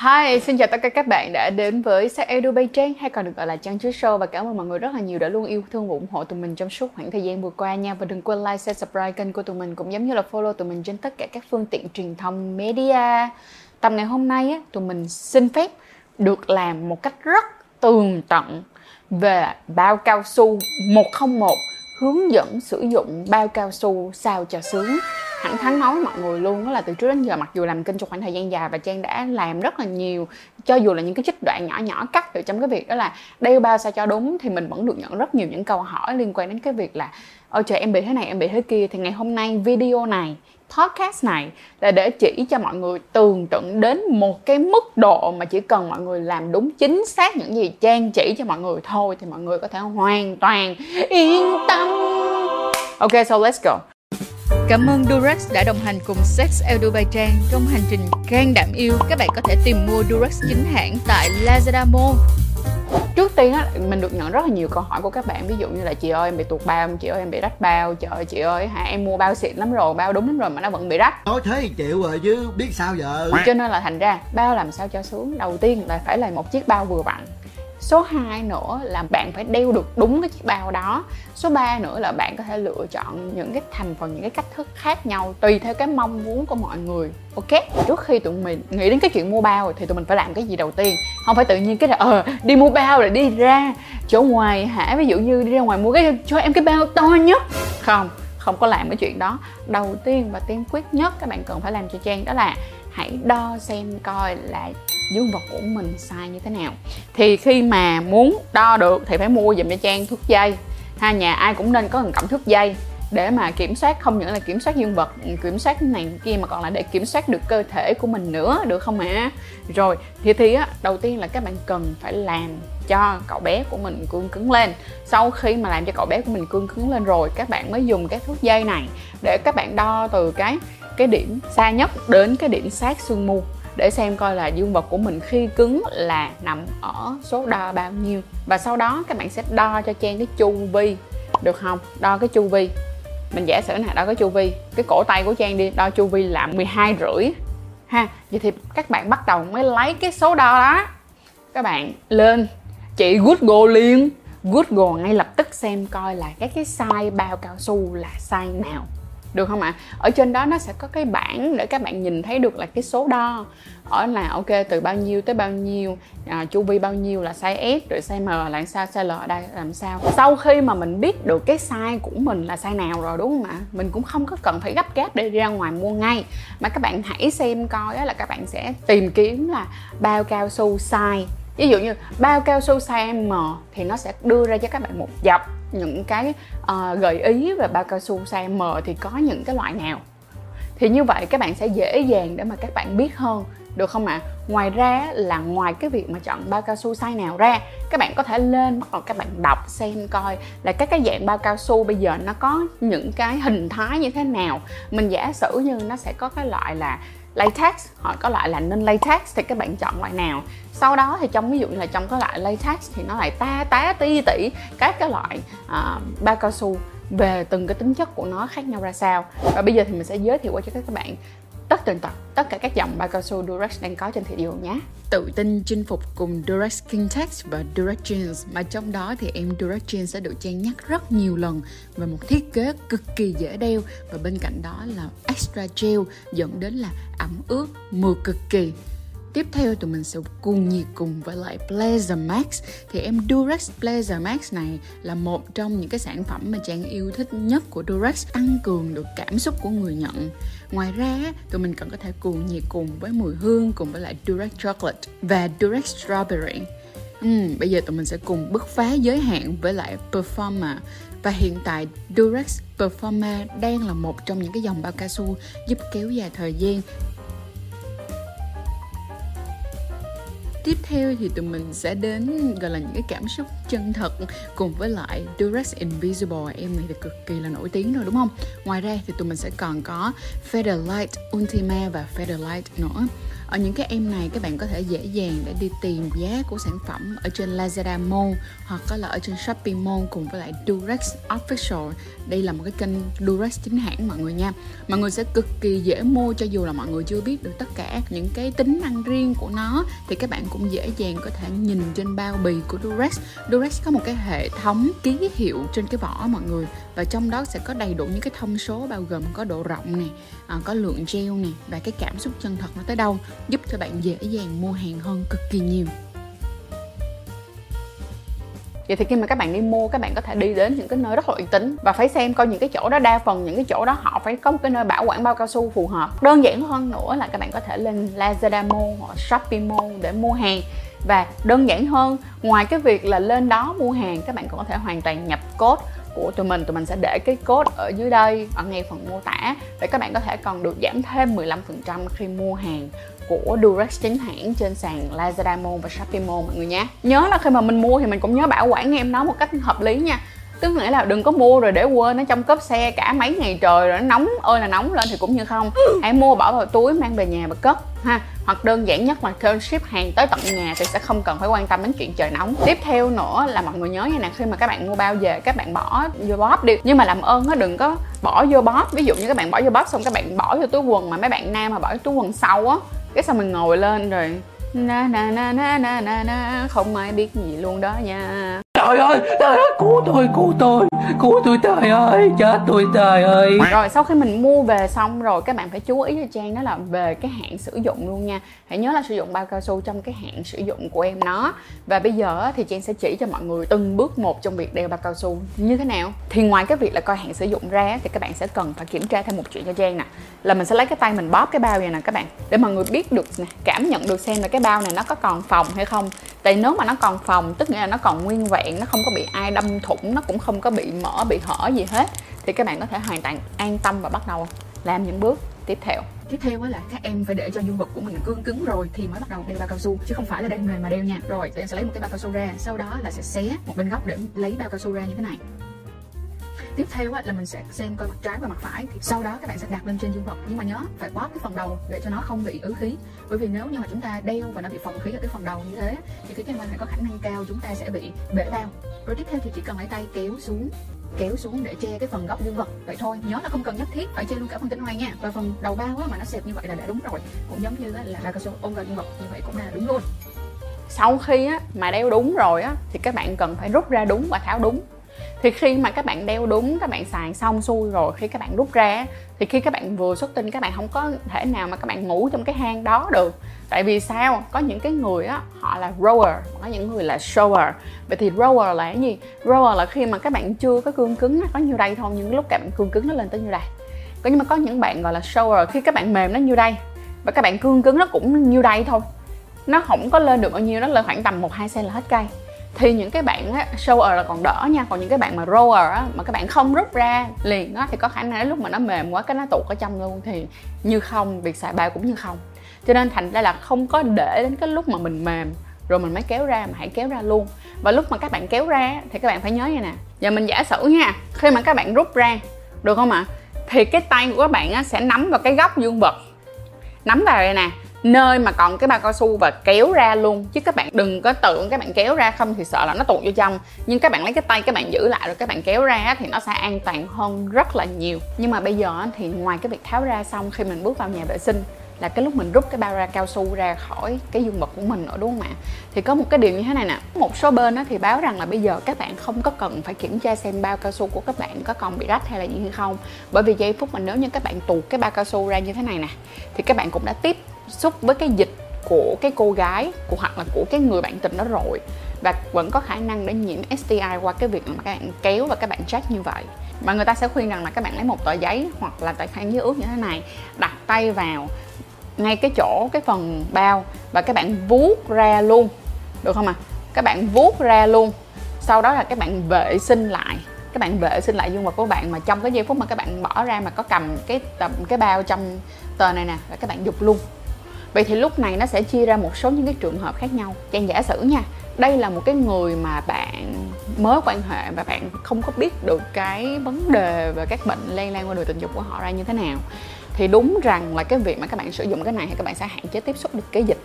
Hi, xin chào tất cả các bạn đã đến với Sắc Edu Bay Trang hay còn được gọi là Trang Chuối Show và cảm ơn mọi người rất là nhiều đã luôn yêu thương và ủng hộ tụi mình trong suốt khoảng thời gian vừa qua nha và đừng quên like, share, subscribe kênh của tụi mình cũng giống như là follow tụi mình trên tất cả các phương tiện truyền thông media. Tầm ngày hôm nay á, tụi mình xin phép được làm một cách rất tường tận về bao cao su 101 hướng dẫn sử dụng bao cao su sao cho sướng thẳng thắn nói với mọi người luôn. Đó là từ trước đến giờ, mặc dù làm kênh trong khoảng thời gian dài và trang đã làm rất là nhiều, cho dù là những cái trích đoạn nhỏ nhỏ cắt từ trong cái việc đó là đeo bao sao cho đúng, thì mình vẫn được nhận rất nhiều những câu hỏi liên quan đến cái việc là, ôi trời, em bị thế này, em bị thế kia. Thì ngày hôm nay video này, podcast này là để chỉ cho mọi người tường tận đến một cái mức độ mà chỉ cần mọi người làm đúng chính xác những gì trang chỉ cho mọi người thôi thì mọi người có thể hoàn toàn yên tâm. Ok, so let's go. Cảm ơn Durex đã đồng hành cùng Sex Edu Bay Trang trong hành trình can đảm yêu. Các bạn có thể tìm mua Durex chính hãng tại Lazada Mall. Trước tiên á, mình được nhận rất là nhiều câu hỏi của các bạn. Ví dụ như là chị ơi em bị tuột bao, chị ơi em bị rách bao? Trời ơi chị ơi hả em mua bao xịn lắm rồi, bao đúng lắm rồi mà nó vẫn bị rách. Nói thế thì chịu rồi chứ biết sao giờ. Cho nên là thành ra bao làm sao cho sướng. Đầu tiên là phải là một chiếc bao vừa vặn số 2 nữa là bạn phải đeo được đúng cái chiếc bao đó. Số 3 nữa là bạn có thể lựa chọn những cái thành phần, những cái cách thức khác nhau tùy theo cái mong muốn của mọi người, ok? Trước khi tụi mình nghĩ đến cái chuyện mua bao thì tụi mình phải làm cái gì đầu tiên? Không phải tự nhiên cái là ờ đi mua bao rồi đi ra chỗ ngoài hả? Ví dụ như đi ra ngoài mua cái, cho em cái bao to nhất. Không không có làm cái chuyện đó. Đầu tiên và tiên quyết nhất các bạn cần phải làm cho trang đó là hãy đo xem coi là dương vật của mình sai như thế nào. Thì khi mà muốn đo được thì phải mua dùm cho trang, thước dây. Ha nhà ai cũng nên có một cặp thước dây để mà kiểm soát, không những là kiểm soát dương vật ừ, kiểm soát này kia mà còn là để kiểm soát được cơ thể của mình nữa, được không ạ? Rồi, thì thì á, đầu tiên là các bạn cần phải làm cho cậu bé của mình cương cứng lên. Sau khi mà làm cho cậu bé của mình cương cứng lên rồi, các bạn mới dùng cái thước dây này để các bạn đo từ cái cái điểm xa nhất đến cái điểm sát xương mu để xem coi là dương vật của mình khi cứng là nằm ở số đo bao nhiêu. Và sau đó các bạn sẽ đo cho trang cái chu vi, được không? Đo cái chu vi. Mình giả sử này đo cái chu vi. Cái cổ tay của trang đi, đo chu vi là 12 rưỡi. Ha, vậy thì các bạn bắt đầu mới lấy cái số đo đó. Các bạn lên, chị google liền. Google ngay lập tức xem coi là các cái size bao cao su là size nào được không ạ? Ở trên đó nó sẽ có cái bảng để các bạn nhìn thấy được là cái số đo. Ở là ok từ bao nhiêu tới bao nhiêu à, chu vi bao nhiêu là size S rồi size M là sao size L ở đây làm sao. Sau khi mà mình biết được cái size của mình là size nào rồi đúng không ạ? Mình cũng không có cần phải gấp gáp để ra ngoài mua ngay. Mà các bạn hãy xem coi là các bạn sẽ tìm kiếm là bao cao su size. Ví dụ như bao cao su size M thì nó sẽ đưa ra cho các bạn một dọc những cái uh, gợi ý về bao cao su size M thì có những cái loại nào thì như vậy các bạn sẽ dễ dàng để mà các bạn biết hơn được không ạ? À? Ngoài ra là ngoài cái việc mà chọn bao cao su size nào ra Các bạn có thể lên bắt đầu các bạn đọc xem coi là các cái dạng bao cao su bây giờ nó có những cái hình thái như thế nào Mình giả sử như nó sẽ có cái loại là latex hoặc có loại là nên latex thì các bạn chọn loại nào. Sau đó thì trong ví dụ như là trong cái loại latex thì nó lại ta tá ti tỉ các cái loại uh, bao cao su về từng cái tính chất của nó khác nhau ra sao. Và bây giờ thì mình sẽ giới thiệu qua cho các bạn tất tần tật, tất cả các dòng bao cao su Durex đang có trên thị trường nhé. Tự tin, chinh phục cùng Durex King Text và Durex Jeans. Mà trong đó thì em Durex Jeans sẽ được trang nhắc rất nhiều lần về một thiết kế cực kỳ dễ đeo. Và bên cạnh đó là extra gel, dẫn đến là ẩm ướt mưa cực kỳ. Tiếp theo tụi mình sẽ cùng nhiệt cùng với lại Blazer Max. Thì em Durex Blazer Max này là một trong những cái sản phẩm mà Trang yêu thích nhất của Durex, Tăng cường được cảm xúc của người nhận. Ngoài ra tụi mình còn có thể cùng nhiệt cùng với mùi hương cùng với lại Durex Chocolate và Durex Strawberry. Uhm, Bây giờ tụi mình sẽ cùng bứt phá giới hạn với lại Performer và hiện tại Durex Performa đang là một trong những cái dòng bao cao su giúp kéo dài thời gian tiếp theo thì tụi mình sẽ đến, gọi là, những cái cảm xúc chân thật cùng với lại Durex Invisible. Em này thì cực kỳ là nổi tiếng rồi, đúng không? Ngoài ra thì tụi mình sẽ còn có Featherlight Ultima và Featherlight nữa ở những cái em này, các bạn có thể dễ dàng để đi tìm giá của sản phẩm ở trên Lazada Mall hoặc là ở trên Shopee Mall cùng với lại Durex Official. Đây là một cái kênh Durex chính hãng mọi người nha. Mọi người sẽ cực kỳ dễ mua cho dù là mọi người chưa biết được tất cả những cái tính năng riêng của nó, thì các bạn cũng dễ dàng có thể nhìn trên bao bì của Durex. Durex có một cái hệ thống ký hiệu trên cái vỏ mọi người và trong đó sẽ có đầy đủ những cái thông số bao gồm có độ rộng này, à, có lượng gel này và cái cảm xúc chân thật nó tới đâu giúp cho bạn dễ dàng mua hàng hơn cực kỳ nhiều. Vậy thì khi mà các bạn đi mua các bạn có thể đi đến những cái nơi rất là uy tín và phải xem coi những cái chỗ đó đa phần những cái chỗ đó họ phải có một cái nơi bảo quản bao cao su phù hợp. Đơn giản hơn nữa là các bạn có thể lên Lazada Mall hoặc Shopee Mall để mua hàng. Và đơn giản hơn ngoài cái việc là lên đó mua hàng các bạn cũng có thể hoàn toàn nhập code của tụi mình tụi mình sẽ để cái code ở dưới đây, ở ngay phần mô tả, để các bạn có thể còn được giảm thêm 15% khi mua hàng của Durex chính hãng trên sàn Lazada Mall và Shopee Mall, mọi người nhé. Nhớ là khi mà mình mua thì mình cũng nhớ bảo quản em nó một cách hợp lý nha tức nghĩa là đừng có mua rồi để quên nó trong cốp xe cả mấy ngày trời rồi nó nóng ơi là nóng lên thì cũng như không. Hãy mua bỏ vào túi mang về nhà và cất ha. Hoặc đơn giản nhất là kêu ship hàng tới tận nhà thì sẽ không cần phải quan tâm đến chuyện trời nóng. Tiếp theo nữa là mọi người nhớ như nè khi mà các bạn mua bao về các bạn bỏ vô bóp đi. Nhưng mà làm ơn nó đừng có bỏ vô bóp. Ví dụ như các bạn bỏ vô bóp xong các bạn bỏ vô túi quần mà mấy bạn nam mà bỏ túi quần sau á cái xong mình ngồi lên rồi na na na na na na na không ai biết gì luôn đó nha trời ơi trời ơi, cứu tôi cứu tôi. Cứu tôi trời ơi, chết tôi trời ơi. Rồi, sau khi mình mua về xong rồi, các bạn phải chú ý cho trang đó là về cái hạn sử dụng luôn nha. Hãy nhớ là sử dụng bao cao su trong cái hạn sử dụng của em nó. Và bây giờ thì trang sẽ chỉ cho mọi người từng bước một trong việc đeo bao cao su như thế nào. Thì ngoài cái việc là coi hạn sử dụng ra thì các bạn sẽ cần phải kiểm tra thêm một chuyện cho trang nè. Là mình sẽ lấy cái tay mình bóp cái bao này nè, các bạn. Để mọi người biết được nè, cảm nhận được xem là cái bao này nó có còn phòng hay không tại nếu mà nó còn phòng tức nghĩa là nó còn nguyên vẹn, nó không có bị ai đâm thủng, nó cũng không có bị mở bị hở gì hết, thì các bạn có thể hoàn toàn an tâm và bắt đầu làm những bước tiếp theo. Tiếp theo là các em phải để cho dương vật của mình cương cứng rồi thì mới bắt đầu đeo bao cao su, chứ không phải là đeo mềm mà đeo nha. Rồi thì em sẽ lấy một cái bao cao su ra, sau đó là sẽ xé một bên góc để lấy bao cao su ra như thế này tiếp theo là mình sẽ xem coi mặt trái và mặt phải. Thì sau đó các bạn sẽ đặt lên trên dương vật. Nhưng mà nhớ phải bóp cái phần đầu để cho nó không bị ứ khí. Bởi vì nếu như mà chúng ta đeo và nó bị phòng khí ở cái phần đầu như thế thì cái cái này có khả năng cao chúng ta sẽ bị bể bao rồi tiếp theo thì chỉ cần lấy tay kéo xuống kéo xuống để che cái phần góc dương vật vậy thôi. Nhớ là không cần nhất thiết phải che luôn cả phần tinh hoa nha. Và phần đầu bao á mà nó xẹp như vậy là đã đúng rồi. Cũng giống như là là cao su ôm vào dương vật như vậy cũng là đúng luôn. Sau khi á, mà đeo đúng rồi á thì các bạn cần phải rút ra đúng và tháo đúng thì khi mà các bạn đeo đúng các bạn xài xong xuôi rồi khi các bạn rút ra thì khi các bạn vừa xuất tinh các bạn không có thể nào mà các bạn ngủ trong cái hang đó được tại vì sao có những cái người á họ là rower có những người là shower vậy thì rower là cái gì rower là khi mà các bạn chưa có cương cứng nó có nhiêu đây thôi nhưng lúc các bạn cương cứng nó lên tới nhiêu đây có nhưng mà có những bạn gọi là shower khi các bạn mềm nó nhiêu đây và các bạn cương cứng nó cũng nhiêu đây thôi nó không có lên được bao nhiêu nó lên khoảng tầm một hai cm là hết cây thì những cái bạn á, shower là còn đỡ nha còn những cái bạn mà rower á, mà các bạn không rút ra liền á, thì có khả năng lúc mà nó mềm quá cái nó tụt ở trong luôn thì như không việc xài bao cũng như không. Cho nên thành ra là không có để đến cái lúc mà mình mềm rồi mình mới kéo ra mà hãy kéo ra luôn. Và lúc mà các bạn kéo ra thì các bạn phải nhớ như nè giờ mình giả sử nha khi mà các bạn rút ra được không ạ? Thì cái tay của các bạn á, sẽ nắm vào cái góc dương vật. Nắm vào đây nè nơi mà còn cái bao cao su và kéo ra luôn. Chứ các bạn đừng có tưởng các bạn kéo ra không thì sợ là nó tuột vô trong. Nhưng các bạn lấy cái tay các bạn giữ lại rồi các bạn kéo ra thì nó sẽ an toàn hơn rất là nhiều. Nhưng mà bây giờ thì ngoài cái việc tháo ra xong khi mình bước vào nhà vệ sinh là cái lúc mình rút cái bao ra cao su ra khỏi cái dương vật của mình nữa, đúng không ạ? Thì có một cái điều như thế này nè. Một số bên đó thì báo rằng là bây giờ các bạn không có cần phải kiểm tra xem bao cao su của các bạn có còn bị rách hay là gì hay không. Bởi vì giây phút mà nếu như các bạn tuột cái bao cao su ra như thế này nè, thì các bạn cũng đã tiếp xúc với cái dịch của cái cô gái, của hoặc là của cái người bạn tình đó rồi. Và vẫn có khả năng để nhiễm STI qua cái việc mà các bạn kéo và các bạn chat như vậy. Mà người ta sẽ khuyên rằng là các bạn lấy một tờ giấy hoặc là tờ khăn giấy ướt như thế này, đặt tay vào ngay cái chỗ, cái phần bao và các bạn vuốt ra luôn. Được không ạ? À? các bạn vuốt ra luôn. Sau đó là các bạn vệ sinh lại. Các bạn vệ sinh lại dương vật của bạn mà trong cái giây phút mà các bạn bỏ ra mà có cầm cái tầm, cái bao trong tờ này nè, là các bạn dục luôn vậy thì lúc này nó sẽ chia ra một số những cái trường hợp khác nhau. Trang giả sử nha, đây là một cái người mà bạn mới quan hệ và bạn không có biết được cái vấn đề về các bệnh lây lan qua đường tình dục của họ ra như thế nào. Thì đúng rằng là cái việc mà các bạn sử dụng cái này thì các bạn sẽ hạn chế tiếp xúc được cái dịch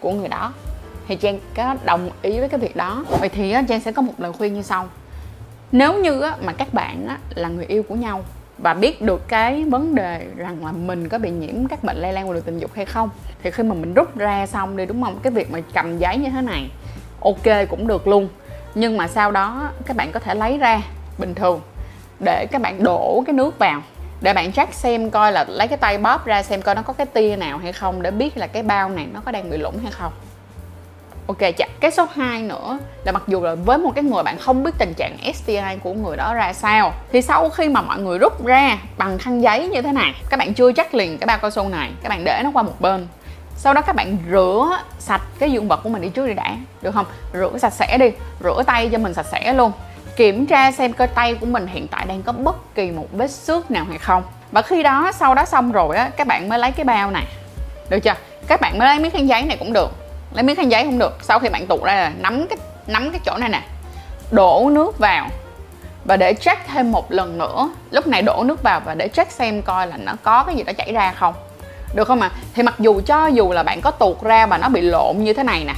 của người đó. Thì trang có đồng ý với cái việc đó. Vậy thì trang sẽ có một lời khuyên như sau. Nếu như mà các bạn là người yêu của nhau và biết được cái vấn đề rằng là mình có bị nhiễm các bệnh lây lan qua đường tình dục hay không? Thì khi mà mình rút ra xong đi, đúng không? Cái việc mà cầm giấy như thế này, ok cũng được luôn. Nhưng mà sau đó, các bạn có thể lấy ra, bình thường, để các bạn đổ cái nước vào, để bạn check xem coi là lấy cái tay bóp ra xem coi nó có cái tia nào hay không, để biết là cái bao này nó có đang bị lủng hay không. Ok chặt cái số 2 nữa là mặc dù là với một cái người bạn không biết tình trạng STI của người đó ra sao, thì sau khi mà mọi người rút ra bằng khăn giấy như thế này, các bạn chưa chắc liền cái bao cao su này, các bạn để nó qua một bên. Sau đó các bạn rửa sạch cái dương vật của mình đi trước đi đã, được không? Rửa sạch sẽ đi, rửa tay cho mình sạch sẽ luôn. Kiểm tra xem cơ tay của mình hiện tại đang có bất kỳ một vết xước nào hay không. Và khi đó, sau đó xong rồi á, các bạn mới lấy cái bao này. Được chưa? Các bạn mới lấy miếng khăn giấy này cũng được lấy miếng khăn giấy không được. Sau khi bạn tụt ra là nắm cái nắm cái chỗ này nè, đổ nước vào. Và để check thêm một lần nữa. Lúc này đổ nước vào và để check xem coi là nó có cái gì đó chảy ra không. Được không ạ? À? thì mặc dù cho dù là bạn có tuột ra và nó bị lộn như thế này nè,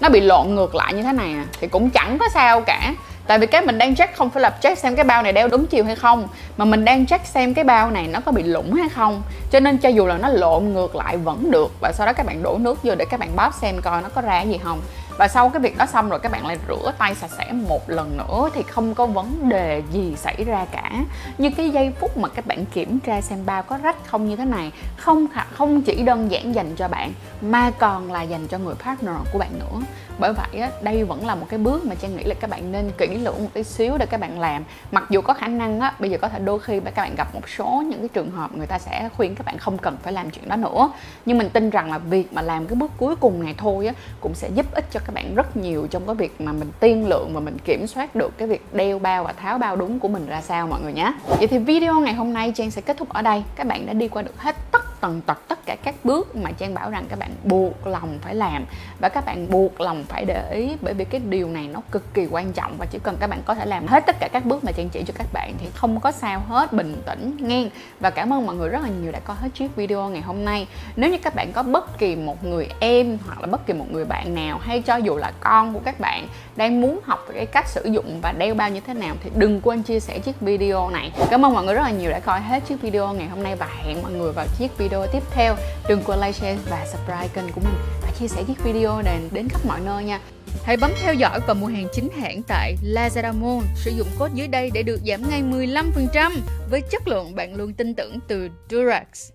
nó bị lộn ngược lại như thế này nè thì cũng chẳng có sao cả tại vì cái mình đang check không phải là check xem cái bao này đeo đúng chiều hay không, mà mình đang check xem cái bao này nó có bị lủng hay không. Cho nên cho dù là nó lộn ngược lại vẫn được, và sau đó các bạn đổ nước vô để các bạn bóp xem coi nó có ra gì không và sau cái việc đó xong rồi các bạn lại rửa tay sạch sẽ một lần nữa thì không có vấn đề gì xảy ra cả. Như cái giây phút mà các bạn kiểm tra xem bao có rách không như thế này không không chỉ đơn giản dành cho bạn mà còn là dành cho người partner của bạn nữa. Bởi vậy á, đây vẫn là một cái bước mà trang nghĩ là các bạn nên kỹ lưỡng một tí xíu để các bạn làm. Mặc dù có khả năng á bây giờ có thể đôi khi các bạn gặp một số những cái trường hợp người ta sẽ khuyên các bạn không cần phải làm chuyện đó nữa. Nhưng mình tin rằng là việc mà làm cái bước cuối cùng này thôi á cũng sẽ giúp ích cho các bạn rất nhiều trong cái việc mà mình tiên lượng và mình kiểm soát được cái việc đeo bao và tháo bao đúng của mình ra sao mọi người nhé. Vậy thì video ngày hôm nay trang sẽ kết thúc ở đây. Các bạn đã đi qua được hết tất tần tật tất cả các bước mà trang bảo rằng các bạn buộc lòng phải làm. Và các bạn buộc lòng phải để ý, bởi vì cái điều này nó cực kỳ quan trọng và chỉ cần các bạn có thể làm hết tất cả các bước mà trang chỉ cho các bạn thì không có sao hết, bình tĩnh nghe và cảm ơn mọi người rất là nhiều đã coi hết chiếc video ngày hôm nay. Nếu như các bạn có bất kỳ một người em hoặc là bất kỳ một người bạn nào, hay cho dù là con của các bạn đang muốn học về cái cách sử dụng và đeo bao như thế nào thì đừng quên chia sẻ chiếc video này. Cảm ơn mọi người rất là nhiều đã coi hết chiếc video ngày hôm nay và hẹn mọi người vào chiếc video tiếp theo đừng quên like, share và subscribe kênh của mình và chia sẻ chiếc video này đến khắp mọi nơi nha Hãy bấm theo dõi và mua hàng chính hãng tại Lazada Mall. Sử dụng code dưới đây để được giảm ngay 15% với chất lượng bạn luôn tin tưởng từ Durax.